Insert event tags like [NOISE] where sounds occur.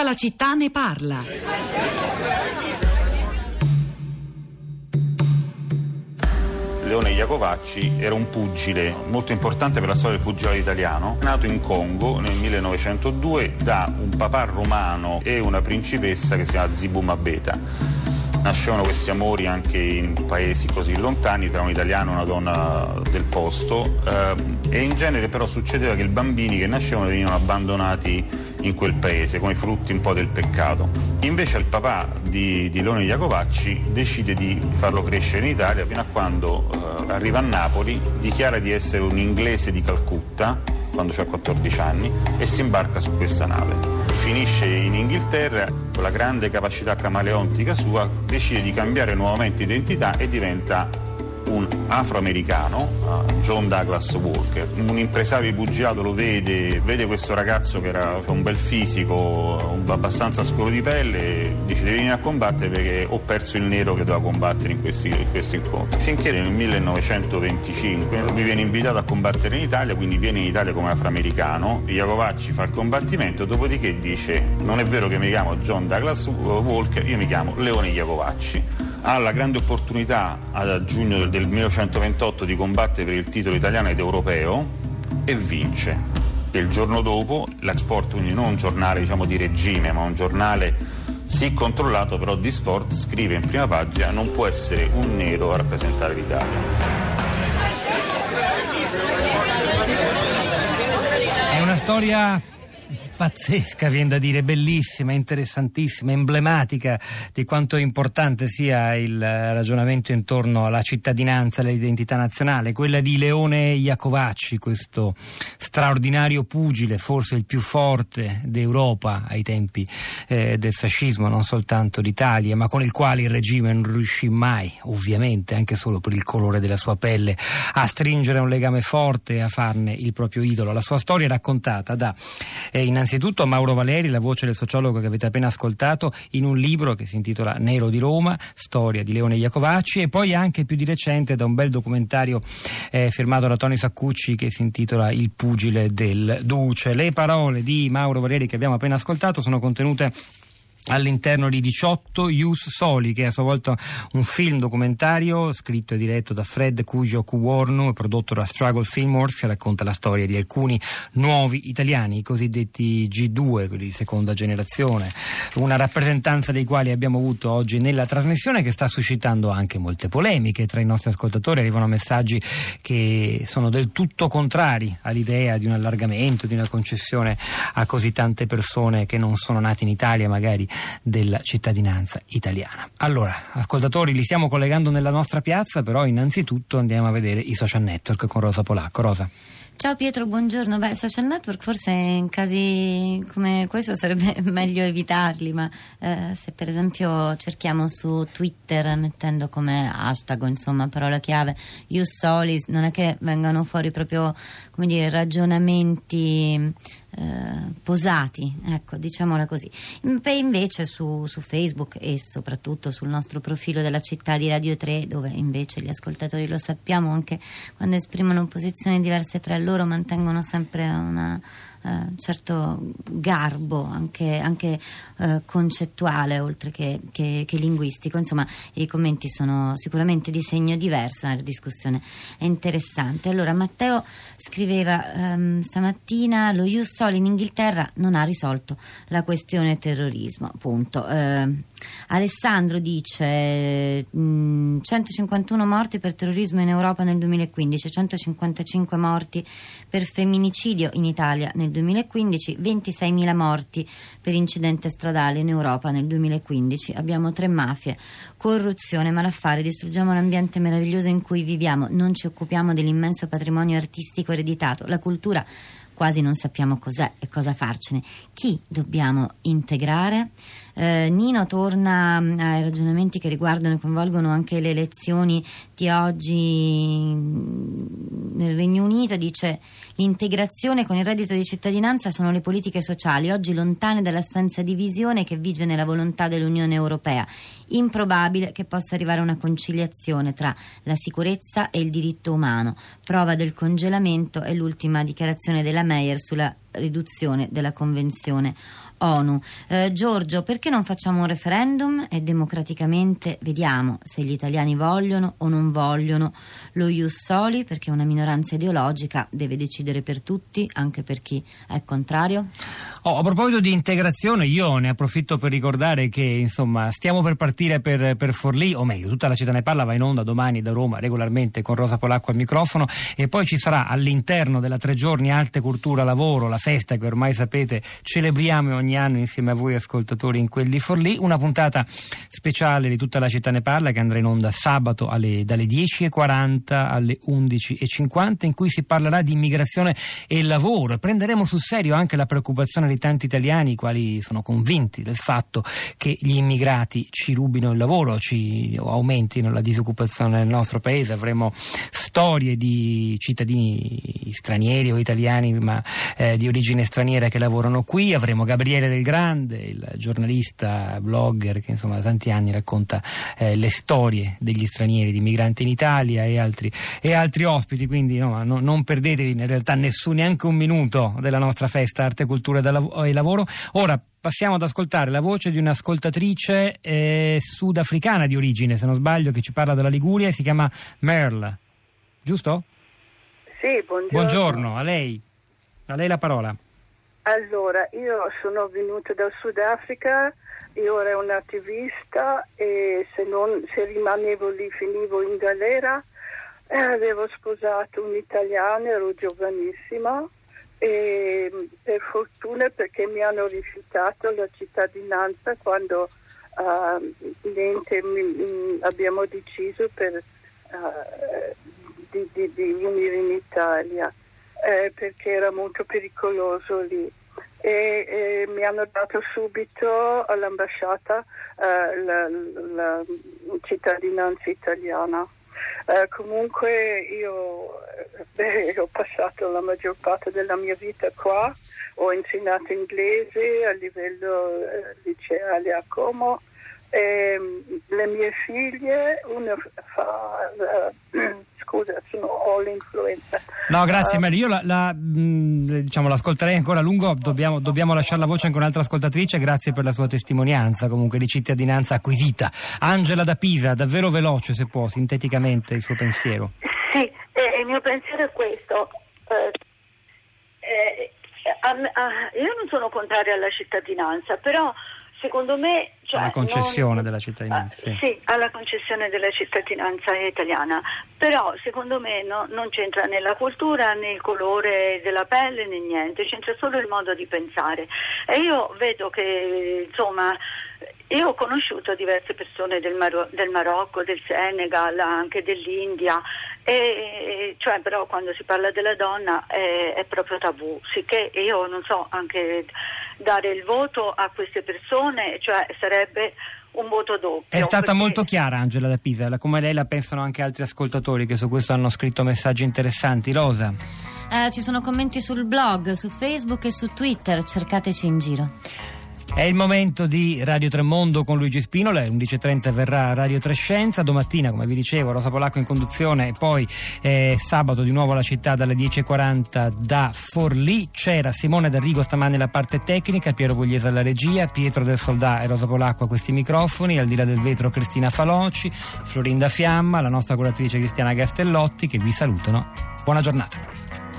Tutta la città ne parla. Leone Iacovacci era un pugile molto importante per la storia del pugilato italiano, nato in Congo nel 1902 da un papà romano e una principessa che si chiama Zibuma Beta. Nascevano questi amori anche in paesi così lontani tra un italiano e una donna del posto. Eh, e in genere però succedeva che i bambini che nascevano venivano abbandonati in quel paese come frutti un po' del peccato. Invece il papà di, di Leone Iacovacci decide di farlo crescere in Italia fino a quando eh, arriva a Napoli, dichiara di essere un inglese di Calcutta quando ha 14 anni e si imbarca su questa nave finisce in Inghilterra, con la grande capacità camaleontica sua, decide di cambiare nuovamente identità e diventa un afroamericano, uh, John Douglas Walker. Un impresario di pugilato lo vede, vede questo ragazzo che era un bel fisico, abbastanza scuro di pelle, dice devi venire a combattere perché ho perso il nero che doveva combattere in, questi, in questo incontro. Finché nel 1925 lui viene invitato a combattere in Italia, quindi viene in Italia come afroamericano, Iacovacci fa il combattimento, dopodiché dice non è vero che mi chiamo John Douglas Walker, io mi chiamo Leone Iacovacci ha la grande opportunità a giugno del 1928 di combattere per il titolo italiano ed europeo e vince. E il giorno dopo la Sport, quindi non un giornale diciamo, di regime, ma un giornale sì controllato però di sport, scrive in prima pagina non può essere un nero a rappresentare l'Italia. È una storia pazzesca, viene da dire, bellissima, interessantissima, emblematica di quanto importante sia il ragionamento intorno alla cittadinanza, all'identità nazionale, quella di Leone Iacovacci, questo straordinario pugile, forse il più forte d'Europa ai tempi eh, del fascismo, non soltanto d'Italia, ma con il quale il regime non riuscì mai, ovviamente, anche solo per il colore della sua pelle, a stringere un legame forte e a farne il proprio idolo. La sua storia è raccontata da eh, innanzitutto innanzitutto Mauro Valeri, la voce del sociologo che avete appena ascoltato, in un libro che si intitola Nero di Roma, storia di Leone Iacovacci e poi anche più di recente da un bel documentario eh, firmato da Tony Saccucci che si intitola Il pugile del Duce. Le parole di Mauro Valeri che abbiamo appena ascoltato sono contenute all'interno di 18 Ius Soli, che è a sua volta un film documentario scritto e diretto da Fred Cugio Cuorno e prodotto da Struggle Filmworks che racconta la storia di alcuni nuovi italiani, i cosiddetti G2, quelli di seconda generazione, una rappresentanza dei quali abbiamo avuto oggi nella trasmissione che sta suscitando anche molte polemiche tra i nostri ascoltatori, arrivano messaggi che sono del tutto contrari all'idea di un allargamento, di una concessione a così tante persone che non sono nate in Italia magari della cittadinanza italiana. Allora, ascoltatori, li stiamo collegando nella nostra piazza, però innanzitutto andiamo a vedere i social network con Rosa Polacco. Rosa. Ciao Pietro, buongiorno. Beh, social network forse in casi come questo sarebbe [LAUGHS] meglio evitarli, ma eh, se per esempio cerchiamo su Twitter mettendo come hashtag, insomma, parola chiave, Ius Solis, non è che vengano fuori proprio, come dire, ragionamenti eh, posati, ecco, diciamola così. Invece su, su, Facebook e soprattutto sul nostro profilo della città di Radio 3, dove invece gli ascoltatori lo sappiamo, anche quando esprimono posizioni diverse tra loro, mantengono sempre una eh, certo garbo anche, anche eh, concettuale oltre che, che, che, linguistico. Insomma, i commenti sono sicuramente di segno diverso, la discussione è interessante. Allora, Matteo scriveva ehm, stamattina lo Ius Sol in Inghilterra non ha risolto la questione terrorismo, punto. Eh, Alessandro dice mh, mm, 151 morti per terrorismo in Europa nel 2015, 155 morti per femminicidio in Italia nel 2015, 26.000 morti per incidente stradale in Europa nel 2015. Abbiamo tre mafie, corruzione, malaffare, distruggiamo l'ambiente meraviglioso in cui viviamo, non ci occupiamo dell'immenso patrimonio artistico ereditato, la cultura quasi non sappiamo cos'è e cosa farcene. Chi dobbiamo integrare? Eh, Nino torna mm, ai ragionamenti che riguardano e coinvolgono anche le elezioni di oggi nel Regno Unito. Dice l'integrazione con il reddito di cittadinanza sono le politiche sociali, oggi lontane dall'assenza di visione che vige nella volontà dell'Unione Europea. Improbabile che possa arrivare a una conciliazione tra la sicurezza e il diritto umano. Prova del congelamento è l'ultima dichiarazione della Meyer sulla riduzione della Convenzione ONU. Eh, Giorgio, perché non facciamo un referendum e democraticamente vediamo se gli italiani vogliono o non vogliono lo Ius Soli, perché una minoranza ideologica deve decidere per tutti, anche per chi è contrario? Oh, a proposito di integrazione, io ne approfitto per ricordare che insomma stiamo per partire per, per, Forlì, o meglio, tutta la città ne parla, va in onda domani da Roma regolarmente con Rosa Polacco al microfono e poi ci sarà all'interno della tre giorni Arte Cultura Lavoro, la festa che ormai sapete celebriamo ogni anno insieme a voi ascoltatori in quel di Forlì, una puntata speciale di tutta la città ne parla che andrà in onda sabato alle, dalle 10.40 alle 11.50 in cui si parlerà di immigrazione e lavoro e prenderemo sul serio anche la preoccupazione di tanti italiani i quali sono convinti del fatto che gli immigrati ci rubino il lavoro, ci aumentino la disoccupazione nel nostro paese. Avremo storie di cittadini stranieri o italiani ma eh, di origine straniera che lavorano qui. Avremo Gabriele Del Grande, il giornalista, blogger che insomma da tanti anni racconta eh, le storie degli stranieri, di migranti in Italia e altri, e altri ospiti. Quindi no, no, non perdetevi in realtà nessun, neanche un minuto della nostra festa Arte, Cultura e lavoro. Ora passiamo ad ascoltare la voce di un'ascoltatrice eh, sudafricana di origine, se non sbaglio, che ci parla della Liguria e si chiama Merle. Giusto? Sì, buongiorno. Buongiorno, a lei. A lei la parola. Allora, io sono venuta dal Sudafrica, io ero un'attivista e se, non, se rimanevo lì finivo in galera. Eh, avevo sposato un italiano, ero giovanissima e per fortuna perché mi hanno rifiutato la cittadinanza quando uh, m- abbiamo deciso per, uh, di, di, di, venire in Italia eh, perché era molto pericoloso lì e, e mi hanno dato subito all'ambasciata uh, la, la cittadinanza italiana. Uh, comunque io beh, ho passato la maggior parte della mia vita qua, ho insegnato inglese a livello eh, liceale a Como e mm, le mie figlie, una fa, uh, [CLEARS THROAT] scusa, sono, ho l'influenza. No, grazie uh, Mary, io la, la, mh, diciamo, l'ascolterei ancora a lungo, dobbiamo, dobbiamo, lasciare la voce anche a un'altra ascoltatrice, grazie per la sua testimonianza comunque di cittadinanza acquisita. Angela da Pisa, davvero veloce se può, sinteticamente il suo pensiero. Sì, eh, il mio pensiero è questo. Eh, eh, a, a, io non sono contraria alla cittadinanza, però secondo me... Cioè, alla concessione non, della cittadinanza. Sì. sì. alla concessione della cittadinanza italiana. Però secondo me no, non c'entra né la cultura né il colore della pelle né niente, c'entra solo il modo di pensare. E io vedo che insomma io ho conosciuto diverse persone del, Mar- del Marocco, del Senegal, anche dell'India, e, cioè, però quando si parla della donna è, è proprio tabù, sicché io non so anche dare il voto a queste persone, cioè sarebbe un voto doppio. È stata perché... molto chiara Angela da Pisa, come lei la pensano anche altri ascoltatori che su questo hanno scritto messaggi interessanti. Rosa. Eh, ci sono commenti sul blog, su Facebook e su Twitter, cercateci in giro. È il momento di Radio Tremondo con Luigi Spinola, alle 11.30 verrà Radio Trescenza, domattina come vi dicevo Rosa Polacco in conduzione e poi eh, sabato di nuovo la città dalle 10.40 da Forlì, c'era Simone D'Arrigo stamane la parte tecnica, Piero Pugliese alla regia, Pietro del Soldà e Rosa Polacco a questi microfoni, al di là del vetro Cristina Faloci, Florinda Fiamma, la nostra curatrice Cristiana Gastellotti che vi salutano. Buona giornata.